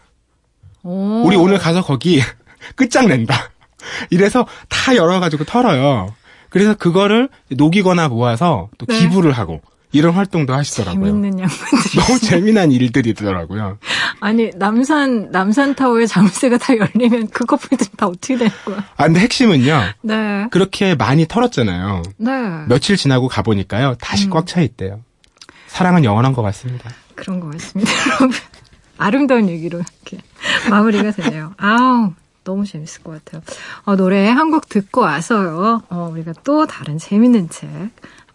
[SPEAKER 2] 오. 우리 오늘 가서 거기 끝장낸다. 이래서 다 열어가지고 털어요. 그래서 그거를 녹이거나 모아서 또 네. 기부를 하고 이런 활동도 하시더라고요.
[SPEAKER 1] 재밌는 양반들이
[SPEAKER 2] 너무 재미난 일들이더라고요.
[SPEAKER 1] 아니 남산 남산 타워에 자물쇠가 다 열리면 그 커플들 다 어떻게 되는 거야?
[SPEAKER 2] 아 근데 핵심은요. 네. 그렇게 많이 털었잖아요. 네. 며칠 지나고 가 보니까요 다시 음. 꽉차 있대요. 사랑은 영원한 것 같습니다.
[SPEAKER 1] 그런 것 같습니다, 여러분. 아름다운 얘기로 이렇게 마무리가 되네요. 아우 너무 재밌을 것 같아요. 어, 노래 한 곡 듣고 와서요. 어, 우리가 또 다른 재밌는 책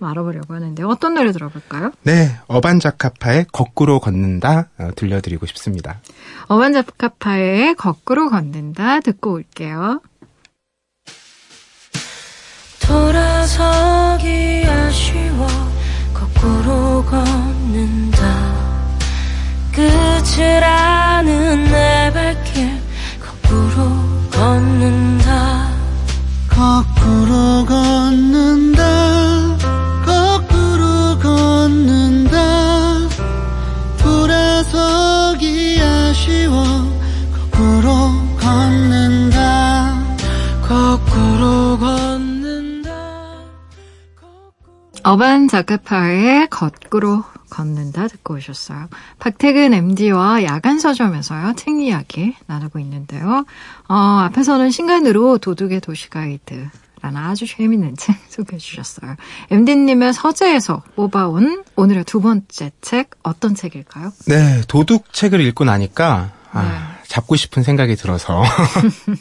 [SPEAKER 1] 알아보려고 하는데 어떤 노래 들어볼까요?
[SPEAKER 2] 네, 어반자카파의 거꾸로 걷는다 어, 들려드리고 싶습니다.
[SPEAKER 1] 어반자카파의 거꾸로 걷는다 듣고 올게요. 돌아서기 아쉬워 거꾸로 걷는다 끝을 아는 내 어반 자카파의 거꾸로 걷는다 듣고 오셨어요. 박태근 MD와 야간 서점에서요. 책 이야기 나누고 있는데요. 어, 앞에서는 신간으로 도둑의 도시 가이드를 라는 아주 재밌는 책 소개해 주셨어요. MD님의 서재에서 뽑아온 오늘의 두 번째 책 어떤 책일까요?
[SPEAKER 2] 네, 도둑 책을 읽고 나니까 아, 네. 잡고 싶은 생각이 들어서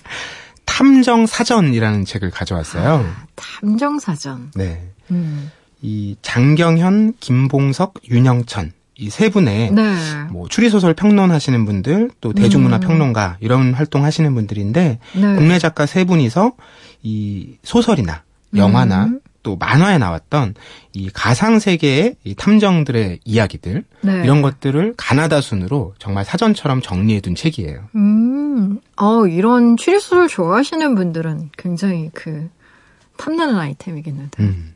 [SPEAKER 2] 탐정 사전이라는 책을 가져왔어요. 아,
[SPEAKER 1] 탐정 사전.
[SPEAKER 2] 네. 음. 이 장경현, 김봉석, 윤영천 이 세 분의 네. 뭐 추리소설 평론하시는 분들 또 대중문화 음. 평론가 이런 활동 하시는 분들인데 네. 국내 작가 세 분이서 이 소설이나 영화나 음. 또 만화에 나왔던 이 가상 세계의 이 탐정들의 이야기들 네. 이런 것들을 가나다 순으로 정말 사전처럼 정리해 둔 책이에요.
[SPEAKER 1] 음, 어 이런 추리 소설 좋아하시는 분들은 굉장히 그 탐나는 아이템이겠는데. 음.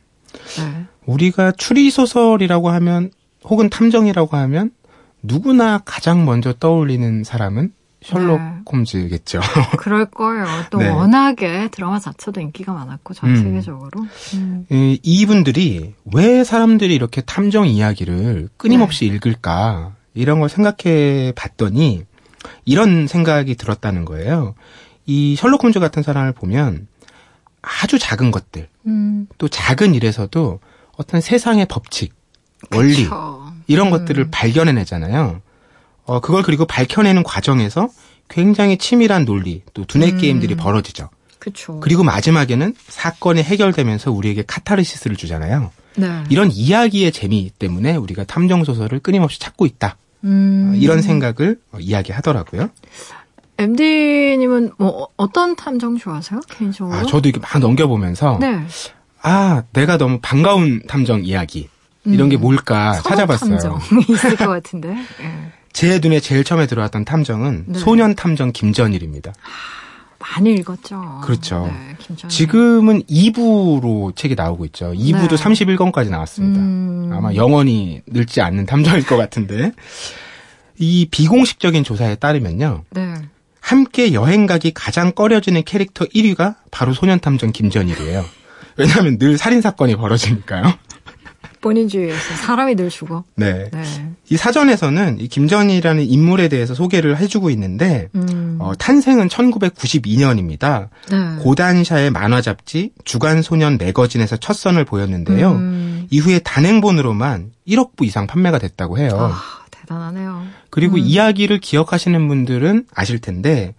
[SPEAKER 2] 네. 우리가 추리 소설이라고 하면 혹은 탐정이라고 하면 누구나 가장 먼저 떠올리는 사람은 셜록 네. 홈즈겠죠.
[SPEAKER 1] 그럴 거예요. 또 네. 워낙에 드라마 자체도 인기가 많았고 전 음. 세계적으로.
[SPEAKER 2] 음. 이, 이분들이 왜 사람들이 이렇게 탐정 이야기를 끊임없이 네. 읽을까 이런 걸 생각해 봤더니 이런 생각이 들었다는 거예요. 이 셜록 홈즈 같은 사람을 보면 아주 작은 것들, 음. 또 작은 일에서도 어떤 세상의 법칙, 원리 그쵸. 이런 음. 것들을 발견해내잖아요. 어, 그걸 그리고 밝혀내는 과정에서 굉장히 치밀한 논리, 또 두뇌 음. 게임들이 벌어지죠.
[SPEAKER 1] 그쵸.
[SPEAKER 2] 그리고 마지막에는 사건이 해결되면서 우리에게 카타르시스를 주잖아요. 네. 이런 이야기의 재미 때문에 우리가 탐정 소설을 끊임없이 찾고 있다. 음. 어, 이런 생각을 어, 이야기하더라고요.
[SPEAKER 1] MD님은 뭐 어떤 탐정 좋아하세요 개인적으로?
[SPEAKER 2] 아, 저도 이렇게 막 넘겨보면서 네. 아 내가 너무 반가운 탐정 이야기 이런 음. 게 뭘까 찾아봤어요.
[SPEAKER 1] 탐정 있을 것 같은데. 네.
[SPEAKER 2] 제 눈에 제일 처음에 들어왔던 탐정은 네. 소년 탐정 김전일입니다.
[SPEAKER 1] 많이 읽었죠.
[SPEAKER 2] 그렇죠. 네, 지금은 2부로 책이 나오고 있죠. 2부도 네. 31권까지 나왔습니다. 음... 아마 영원히 늙지 않는 탐정일 것 같은데. 이 비공식적인 조사에 따르면요. 네. 함께 여행 가기 가장 꺼려지는 캐릭터 1위가 바로 소년 탐정 김전일이에요. 왜냐하면 늘 살인 사건이 벌어지니까요.
[SPEAKER 1] 본인주의에서 사람이 늘 죽어.
[SPEAKER 2] 네. 네. 이 사전에서는 이 김전이라는 인물에 대해서 소개를 해주고 있는데 음. 어, 탄생은 1992년입니다. 네. 고단샤의 만화 잡지 주간 소년 매거진에서 첫 선을 보였는데요. 음. 이후에 단행본으로만 1억 부 이상 판매가 됐다고 해요. 아,
[SPEAKER 1] 대단하네요.
[SPEAKER 2] 그리고 음. 이야기를 기억하시는 분들은 아실 텐데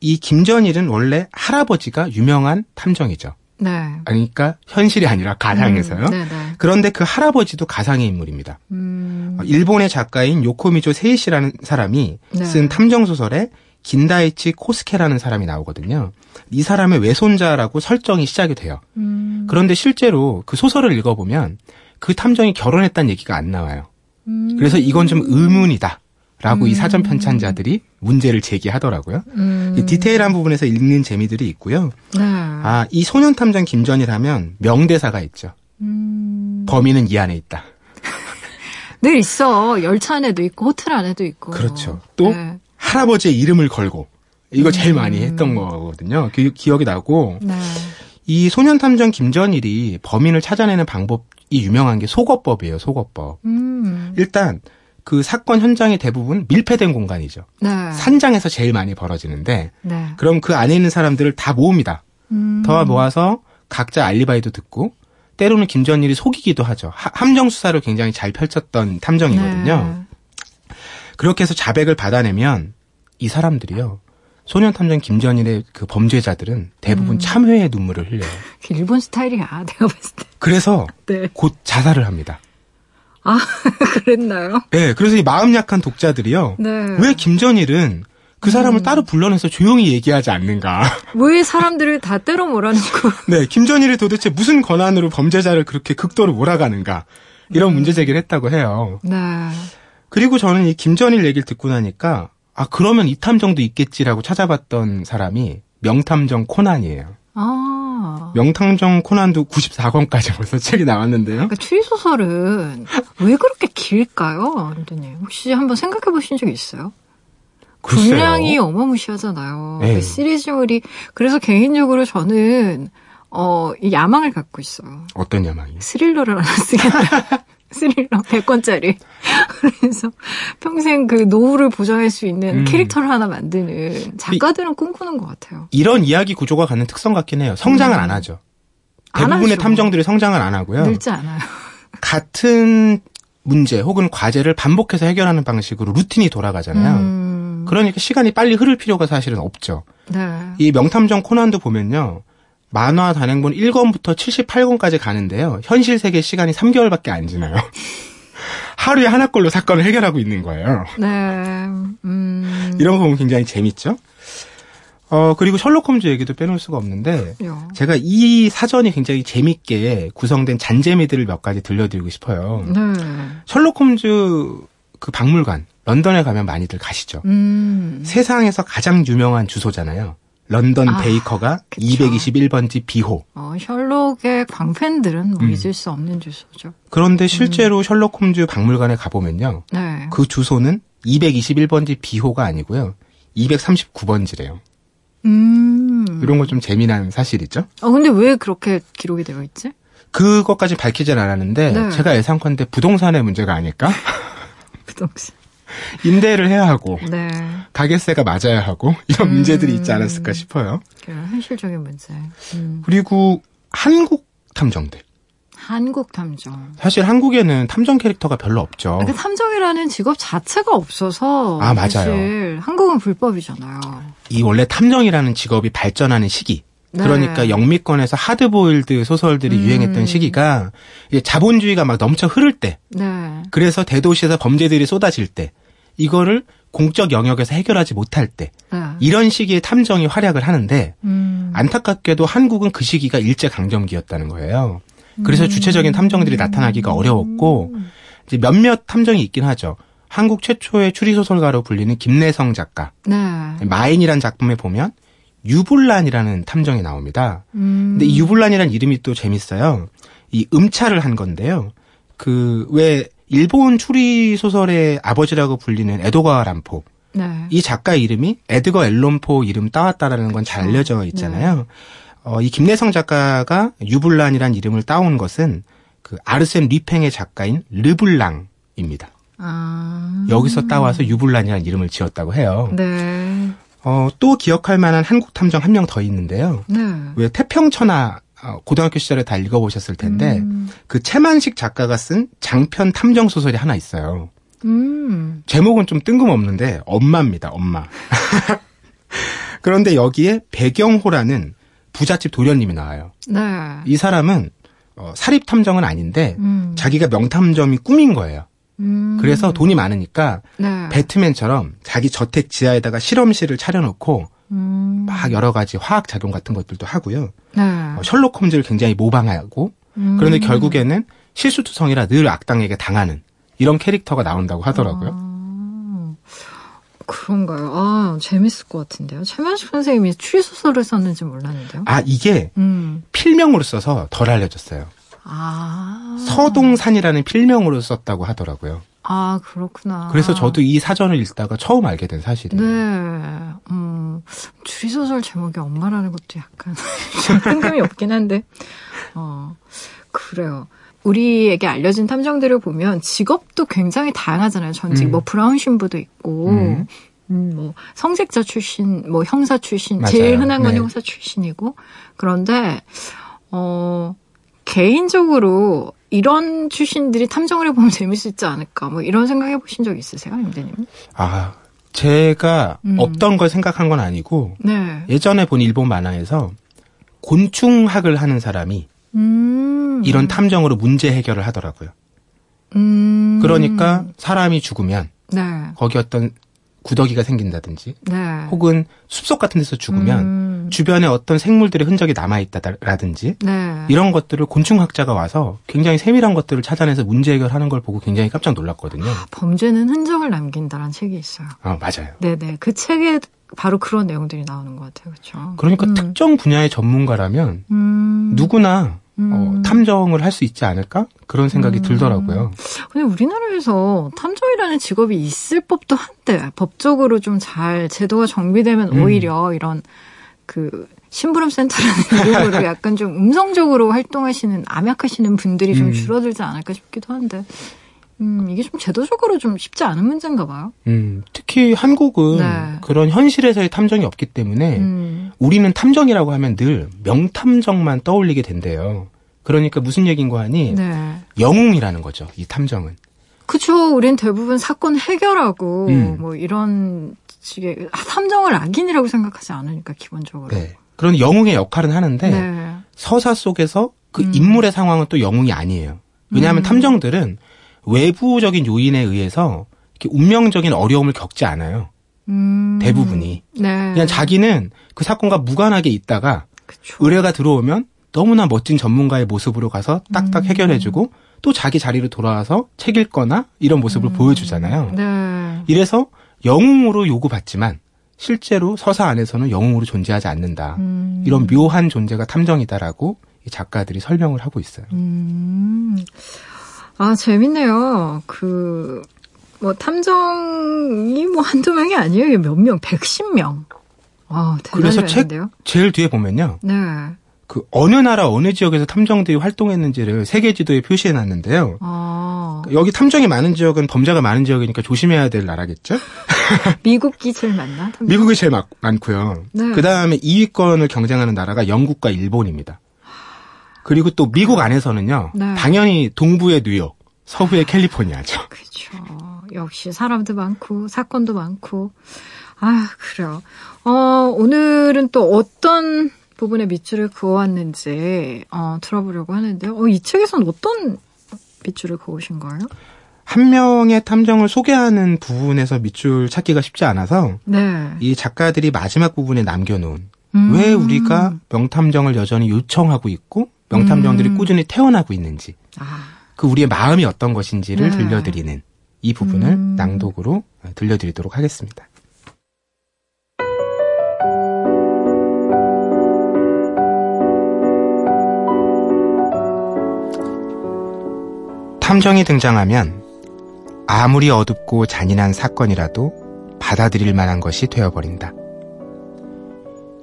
[SPEAKER 2] 이 김전일은 원래 할아버지가 유명한 탐정이죠. 네. 그러니까 현실이 아니라 가상에서요. 음, 그런데 그 할아버지도 가상의 인물입니다. 음. 어, 일본의 작가인 요코미조 세이시라는 사람이 네. 쓴 탐정 소설에 긴다이치 코스케라는 사람이 나오거든요. 이 사람의 외손자라고 설정이 시작이 돼요. 음. 그런데 실제로 그 소설을 읽어보면 그 탐정이 결혼했다는 얘기가 안 나와요. 음. 그래서 이건 좀 의문이다. 라고 음. 이 사전 편찬자들이 문제를 제기하더라고요. 음. 이 디테일한 부분에서 읽는 재미들이 있고요. 네. 아, 이 소년 탐정 김전이라면 명대사가 있죠. 음. 범인은 이 안에 있다.
[SPEAKER 1] 늘 있어. 열차 안에도 있고 호텔 안에도 있고.
[SPEAKER 2] 그렇죠. 또 네. 할아버지의 이름을 걸고 이거 제일 음. 많이 했던 거거든요. 기, 기억이 나고 네. 이 소년 탐정 김전일이 범인을 찾아내는 방법이 유명한 게 속어법이에요. 속어법. 음. 일단 그 사건 현장이 대부분 밀폐된 공간이죠. 네. 산장에서 제일 많이 벌어지는데 네. 그럼 그 안에 있는 사람들을 다 모읍니다. 음. 더 모아서 각자 알리바이도 듣고 때로는 김전일이 속이기도 하죠. 하, 함정 수사를 굉장히 잘 펼쳤던 탐정이거든요. 네. 그렇게 해서 자백을 받아내면 이 사람들이요. 소년 탐정 김전일의 그 범죄자들은 대부분 음. 참회의 눈물을 흘려요.
[SPEAKER 1] 일본 스타일이야, 내가 봤을 때.
[SPEAKER 2] 그래서 네. 곧 자살을 합니다.
[SPEAKER 1] 아, 그랬나요?
[SPEAKER 2] 네, 그래서 이 마음 약한 독자들이요. 네. 왜 김전일은 그 사람을 음. 따로 불러내서 조용히 얘기하지 않는가.
[SPEAKER 1] 왜 사람들을 다 때려 몰아넣고.
[SPEAKER 2] 네, 김전일이 도대체 무슨 권한으로 범죄자를 그렇게 극도로 몰아가는가. 이런 음. 문제 제기를 했다고 해요. 네. 그리고 저는 이 김전일 얘기를 듣고 나니까, 아, 그러면 이 탐정도 있겠지라고 찾아봤던 사람이 명탐정 코난이에요. 아. 명탕정 코난도 94권까지 벌써 책이 나왔는데요.
[SPEAKER 1] 그러니까 추리소설은 왜 그렇게 길까요, 안드님? 혹시 한번 생각해 보신 적 있어요? 글쎄요. 분량이 어마무시하잖아요. 네. 그 시리즈물이 그래서 개인적으로 저는 어, 이 야망을 갖고 있어요.
[SPEAKER 2] 어떤 야망이?
[SPEAKER 1] 스릴러를 하나 쓰겠다. 스릴러 100권짜리. 그래서 평생 그 노후를 보장할 수 있는 음. 캐릭터를 하나 만드는 작가들은 이, 꿈꾸는 것 같아요.
[SPEAKER 2] 이런 이야기 구조가 갖는 특성 같긴 해요. 성장을 음. 안 하죠. 대부분의 탐정들이 성장을 안 하고요.
[SPEAKER 1] 늘지 않아요.
[SPEAKER 2] 같은 문제 혹은 과제를 반복해서 해결하는 방식으로 루틴이 돌아가잖아요. 음. 그러니까 시간이 빨리 흐를 필요가 사실은 없죠. 네. 이 명탐정 코난도 보면요. 만화 단행본 1권부터 78권까지 가는데요. 현실 세계 시간이 3개월밖에 안 지나요. 하루에 하나꼴로 사건을 해결하고 있는 거예요. 네. 음... 이런 거 보면 굉장히 재밌죠? 어, 그리고 셜록 홈즈 얘기도 빼놓을 수가 없는데, 야. 제가 이 사전이 굉장히 재밌게 구성된 잔재미들을 몇 가지 들려드리고 싶어요. 네. 셜록 홈즈 그 박물관, 런던에 가면 많이들 가시죠. 음. 세상에서 가장 유명한 주소잖아요. 런던 아, 베이커가 그쵸. 221번지 비호.
[SPEAKER 1] 어, 셜록의 광팬들은 뭐 음. 잊을 수 없는 주소죠.
[SPEAKER 2] 그런데 실제로 음. 셜록 홈즈 박물관에 가보면요. 네. 그 주소는 221번지 비호가 아니고요. 239번지래요. 음. 이런 거 좀 재미난 사실이죠.
[SPEAKER 1] 아, 근데 왜 그렇게 기록이 되어 있지?
[SPEAKER 2] 그것까지 밝히진 않았는데, 네. 제가 예상컨대 부동산의 문제가 아닐까?
[SPEAKER 1] 부동산.
[SPEAKER 2] 임대를 해야 하고 네. 가게세가 맞아야 하고 이런 음. 문제들이 있지 않았을까 싶어요.
[SPEAKER 1] 현실적인 문제. 음.
[SPEAKER 2] 그리고 한국 탐정들.
[SPEAKER 1] 한국 탐정.
[SPEAKER 2] 사실 한국에는 탐정 캐릭터가 별로 없죠.
[SPEAKER 1] 그 탐정이라는 직업 자체가 없어서 아 맞아요. 사실 한국은 불법이잖아요.
[SPEAKER 2] 이 원래 탐정이라는 직업이 발전하는 시기. 네. 그러니까 영미권에서 하드보일드 소설들이 음. 유행했던 시기가 자본주의가 막 넘쳐 흐를 때. 네. 그래서 대도시에서 범죄들이 쏟아질 때. 이거를 공적 영역에서 해결하지 못할 때. 네. 이런 시기에 탐정이 활약을 하는데 음. 안타깝게도 한국은 그 시기가 일제 강점기였다는 거예요. 그래서 음. 주체적인 탐정들이 나타나기가 어려웠고 이제 몇몇 탐정이 있긴 하죠. 한국 최초의 추리 소설가로 불리는 김내성 작가. 네. 마인이란 작품에 보면 유불란이라는 탐정이 나옵니다. 음. 근데 이 유불란이라는 이름이 또 재밌어요. 이 음차를 한 건데요. 그 왜 일본 추리 소설의 아버지라고 불리는 에도가 람포. 네. 이 작가 이름이 에드거 앨런포 이름 따왔다라는 건 잘 알려져 있잖아요. 네. 어, 이 김내성 작가가 유불란이란 이름을 따온 것은 그 아르센 리팽의 작가인 르블랑입니다. 아... 여기서 따와서 유불란이라는 이름을 지었다고 해요. 네. 어, 또 기억할 만한 한국 탐정 한 명 더 있는데요. 네. 왜 태평천하 어, 고등학교 시절에 다 읽어보셨을 텐데 음. 그 채만식 작가가 쓴 장편 탐정 소설이 하나 있어요. 음. 제목은 좀 뜬금없는데 엄마입니다. 엄마. 그런데 여기에 배경호라는 부잣집 도련님이 나와요. 네. 이 사람은 어, 사립 탐정은 아닌데 음. 자기가 명탐정이 꿈인 거예요. 음. 그래서 돈이 많으니까 네. 배트맨처럼 자기 저택 지하에다가 실험실을 차려놓고 음. 막 여러 가지 화학 작용 같은 것들도 하고요. 네. 어, 셜록 홈즈를 굉장히 모방하고 음. 그런데 결국에는 실수투성이라 늘 악당에게 당하는 이런 캐릭터가 나온다고 하더라고요.
[SPEAKER 1] 아. 그런가요? 아, 재밌을 것 같은데요. 최만식 선생님이 추리소설을 썼는지 몰랐는데요.
[SPEAKER 2] 아, 이게 음. 필명으로 써서 덜 알려졌어요. 아. 서동산이라는 필명으로 썼다고 하더라고요.
[SPEAKER 1] 아, 그렇구나.
[SPEAKER 2] 그래서 저도 이 사전을 읽다가 처음 알게 된 사실이에요. 네.
[SPEAKER 1] 음, 추리소설 제목이 엄마라는 것도 약간 좀 뜬금이 없긴 한데. 어, 그래요. 우리에게 알려진 탐정들을 보면 직업도 굉장히 다양하잖아요. 전직 음. 뭐 브라운 신부도 있고, 음. 음, 뭐 성직자 출신, 뭐 형사 출신, 맞아요. 제일 흔한 건 네. 형사 출신이고 그런데 어 개인적으로 이런 출신들이 탐정을 해보면 재밌을지 않을까 뭐 이런 생각 해 보신 적 있으세요, 임대님?
[SPEAKER 2] 아 제가 음. 없던 걸 생각한 건 아니고 네. 예전에 본 일본 만화에서 곤충학을 하는 사람이 음. 이런 탐정으로 문제 해결을 하더라고요. 음. 그러니까 사람이 죽으면 네. 거기 어떤 구더기가 생긴다든지 네. 혹은 숲속 같은 데서 죽으면 음. 주변에 어떤 생물들의 흔적이 남아 있다라든지 네. 이런 것들을 곤충학자가 와서 굉장히 세밀한 것들을 찾아내서 문제 해결하는 걸 보고 굉장히 깜짝 놀랐거든요. 아,
[SPEAKER 1] 범죄는 흔적을 남긴다라는 책이 있어요.
[SPEAKER 2] 아 맞아요.
[SPEAKER 1] 네 네 그 책에 바로 그런 내용들이 나오는 것 같아요. 그렇죠.
[SPEAKER 2] 그러니까 음. 특정 분야의 전문가라면 음. 누구나 어, 음. 어, 탐정을 할 수 있지 않을까? 그런 생각이 음. 들더라고요.
[SPEAKER 1] 근데 우리나라에서 탐정이라는 직업이 있을 법도 한데, 법적으로 좀 잘 제도가 정비되면 음. 오히려 이런 그 심부름 센터라는 이름으로 약간 좀 음성적으로 활동하시는, 암약하시는 분들이 좀 음. 줄어들지 않을까 싶기도 한데. 음, 이게 좀 제도적으로 좀 쉽지 않은 문제인가 봐요.
[SPEAKER 2] 음, 특히 한국은 네. 그런 현실에서의 탐정이 없기 때문에 음. 우리는 탐정이라고 하면 늘 명탐정만 떠올리게 된대요. 그러니까 무슨 얘기인가 하니 네. 영웅이라는 거죠. 이 탐정은.
[SPEAKER 1] 그쵸. 우린 대부분 사건 해결하고 음. 뭐 이런 식의 아, 탐정을 악인이라고 생각하지 않으니까 기본적으로. 네.
[SPEAKER 2] 그런 영웅의 역할은 하는데 네. 서사 속에서 그 음. 인물의 상황은 또 영웅이 아니에요. 왜냐하면 음. 탐정들은 외부적인 요인에 의해서 이렇게 운명적인 어려움을 겪지 않아요. 음. 대부분이. 네. 그냥 자기는 그 사건과 무관하게 있다가 그쵸. 의뢰가 들어오면 너무나 멋진 전문가의 모습으로 가서 딱딱 음. 해결해주고 또 자기 자리로 돌아와서 책 읽거나 이런 모습을 음. 보여주잖아요. 네. 이래서 영웅으로 요구받지만 실제로 서사 안에서는 영웅으로 존재하지 않는다. 음. 이런 묘한 존재가 탐정이다라고 이 작가들이 설명을 하고 있어요. 음.
[SPEAKER 1] 아, 재밌네요. 그, 뭐, 탐정이 뭐 한두 명이 아니에요. 몇 명, 110명. 아,
[SPEAKER 2] 그래서 책 제일 뒤에 보면요. 네. 그 어느 나라 어느 지역에서 탐정들이 활동했는지를 세계 지도에 표시해 놨는데요. 아. 여기 탐정이 많은 지역은 범죄가 많은 지역이니까 조심해야 될 나라겠죠?
[SPEAKER 1] 미국이 제일 많나? 탐정?
[SPEAKER 2] 미국이 제일 많, 많고요. 네. 그 다음에 2위권을 경쟁하는 나라가 영국과 일본입니다. 그리고 또 미국 안에서는요. 네. 당연히 동부의 뉴욕, 서부의 캘리포니아죠.
[SPEAKER 1] 그렇죠. 역시 사람도 많고 사건도 많고. 아, 그래요. 어, 오늘은 또 어떤 부분에 밑줄을 그어왔는지 어, 들어보려고 하는데요. 어, 이 책에서는 어떤 밑줄을 그으신 거예요?
[SPEAKER 2] 한 명의 탐정을 소개하는 부분에서 밑줄 찾기가 쉽지 않아서 네. 이 작가들이 마지막 부분에 남겨놓은 음. 왜 우리가 명탐정을 여전히 요청하고 있고 명탐정들이 음. 꾸준히 태어나고 있는지, 아. 그 우리의 마음이 어떤 것인지를 네. 들려드리는 이 부분을 음. 낭독으로 들려드리도록 하겠습니다. 탐정이 등장하면 아무리 어둡고 잔인한 사건이라도 받아들일 만한 것이 되어버린다.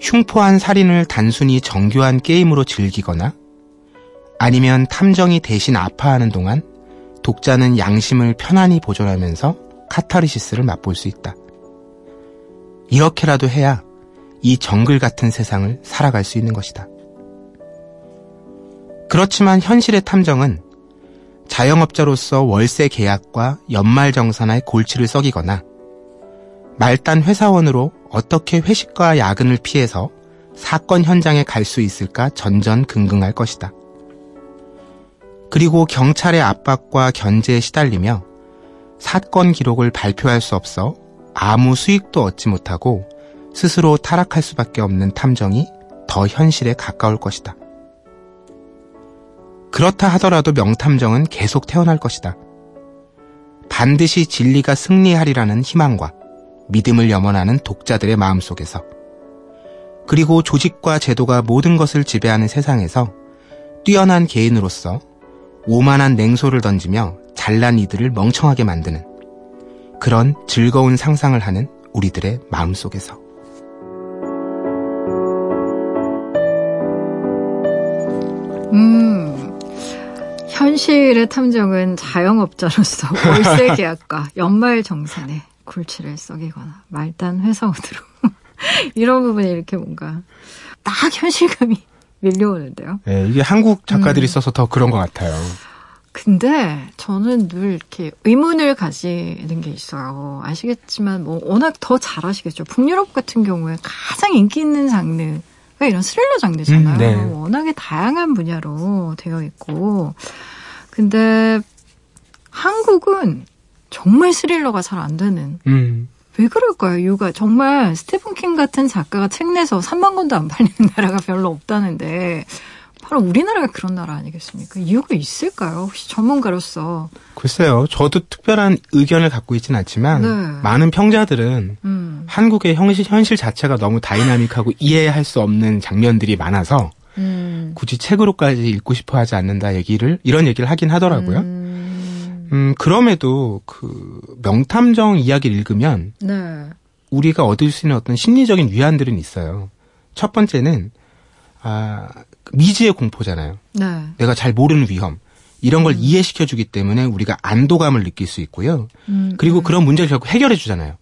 [SPEAKER 2] 흉포한 살인을 단순히 정교한 게임으로 즐기거나 아니면 탐정이 대신 아파하는 동안 독자는 양심을 편안히 보존하면서 카타르시스를 맛볼 수 있다. 이렇게라도 해야 이 정글 같은 세상을 살아갈 수 있는 것이다. 그렇지만 현실의 탐정은 자영업자로서 월세 계약과 연말 정산의 골치를 썩이거나 말단 회사원으로 어떻게 회식과 야근을 피해서 사건 현장에 갈 수 있을까 전전긍긍할 것이다. 그리고 경찰의 압박과 견제에 시달리며 사건 기록을 발표할 수 없어 아무 수익도 얻지 못하고 스스로 타락할 수밖에 없는 탐정이 더 현실에 가까울 것이다. 그렇다 하더라도 명탐정은 계속 태어날 것이다. 반드시 진리가 승리하리라는 희망과 믿음을 염원하는 독자들의 마음속에서 그리고 조직과 제도가 모든 것을 지배하는 세상에서 뛰어난 개인으로서 오만한 냉소를 던지며 잘난 이들을 멍청하게 만드는 그런 즐거운 상상을 하는 우리들의 마음속에서.
[SPEAKER 1] 음, 현실의 탐정은 자영업자로서 월세 계약과 연말 정산에 굴치를 썩이거나 말단 회사원으로 이런 부분이 이렇게 뭔가 딱 현실감이 밀려오는데요.
[SPEAKER 2] 네, 이게 한국 작가들이 음. 써서 더 그런 것 같아요.
[SPEAKER 1] 근데 저는 늘 이렇게 의문을 가지는 게 있어요. 아시겠지만 뭐 워낙 더 잘 아시겠죠. 북유럽 같은 경우에 가장 인기 있는 장르 가 이런 스릴러 장르잖아요. 음, 네. 워낙에 다양한 분야로 되어 있고. 근데 한국은 정말 스릴러가 잘 안 되는 음. 왜 그럴까요? 이유가 정말 스티븐 킹 같은 작가가 책 내서 3만 권도 안 팔리는 나라가 별로 없다는데 바로 우리나라가 그런 나라 아니겠습니까? 이유가 있을까요? 혹시 전문가로서?
[SPEAKER 2] 글쎄요. 저도 특별한 의견을 갖고 있지는 않지만 네. 많은 평자들은 음. 한국의 현실, 현실 자체가 너무 다이나믹하고 이해할 수 없는 장면들이 많아서 음. 굳이 책으로까지 읽고 싶어 하지 않는다 얘기를 이런 얘기를 하긴 하더라고요. 음. 음, 그럼에도 그 명탐정 이야기를 읽으면 네. 우리가 얻을 수 있는 어떤 심리적인 위안들은 있어요. 첫 번째는 아, 미지의 공포잖아요. 네. 내가 잘 모르는 위험. 이런 걸 음. 이해시켜 주기 때문에 우리가 안도감을 느낄 수 있고요. 음, 그리고 음. 그런 문제를 결국 해결해 주잖아요.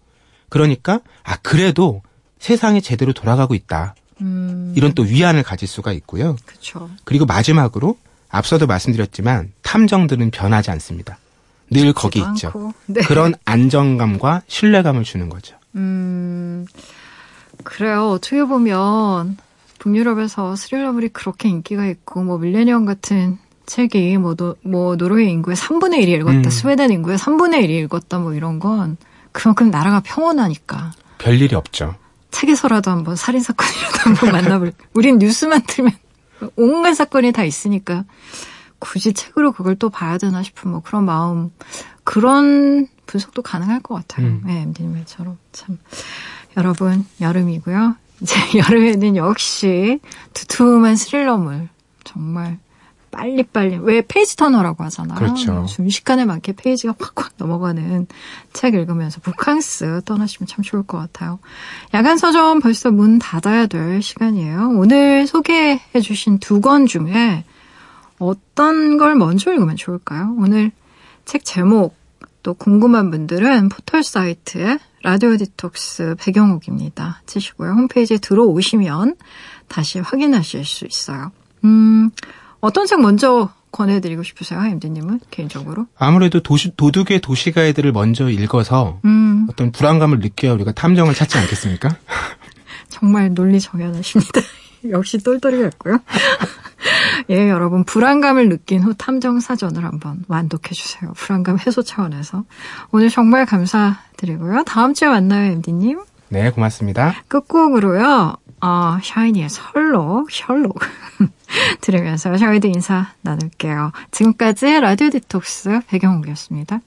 [SPEAKER 2] 그러니까 아 그래도 세상이 제대로 돌아가고 있다. 음. 이런 또 위안을 가질 수가 있고요.
[SPEAKER 1] 그쵸.
[SPEAKER 2] 그리고 마지막으로 앞서도 말씀드렸지만 탐정들은 변하지 않습니다. 늘 거기 있죠. 네. 그런 안정감과 신뢰감을 주는 거죠. 음,
[SPEAKER 1] 그래요. 어떻게 보면 북유럽에서 스릴러물이 그렇게 인기가 있고 뭐 밀레니엄 같은 책이 뭐, 노, 뭐 노르웨이 인구의 3분의 1이 읽었다, 음. 스웨덴 인구의 3분의 1이 읽었다 뭐 이런 건 그만큼 나라가 평온하니까.
[SPEAKER 2] 별 일이 없죠.
[SPEAKER 1] 책에서라도 한번 살인 사건이라도 한번 만나볼. 우린 뉴스만 틀면 온갖 사건이 다 있으니까 굳이 책으로 그걸 또 봐야 되나 싶은 뭐 그런 마음 그런 분석도 가능할 것 같아요. 음. 네, MD님처럼 참 여러분 여름이고요. 이제 여름에는 역시 두툼한 스릴러물 정말 빨리빨리 왜 page turner라고 하잖아요.
[SPEAKER 2] 그렇죠.
[SPEAKER 1] 순식간에 많게 페이지가 확확 넘어가는 책 읽으면서 북캉스 떠나시면 참 좋을 것 같아요. 야간 서점 벌써 문 닫아야 될 시간이에요. 오늘 소개해 주신 두 권 중에 어떤 걸 먼저 읽으면 좋을까요? 오늘 책 제목 또 궁금한 분들은 포털 사이트에 라디오 디톡스 백영옥입니다. 치시고요. 홈페이지에 들어오시면 다시 확인하실 수 있어요. 음, 어떤 책 먼저 권해드리고 싶으세요, MD님은 개인적으로?
[SPEAKER 2] 아무래도 도시, 도둑의 도시 가이드를 먼저 읽어서 음. 어떤 불안감을 느껴야 우리가 탐정을 찾지 않겠습니까?
[SPEAKER 1] 정말 논리 정연하십니다. 역시 똘똘이 같고요. 예, 여러분 불안감을 느낀 후 탐정 사전을 한번 완독해 주세요. 불안감 해소 차원에서 오늘 정말 감사드리고요. 다음 주에 만나요, MD님.
[SPEAKER 2] 네, 고맙습니다.
[SPEAKER 1] 끝곡으로요. 어, 샤이니의 설록, 셜록 들으면서 저희도 인사 나눌게요. 지금까지 라디오 디톡스 백영옥이었습니다.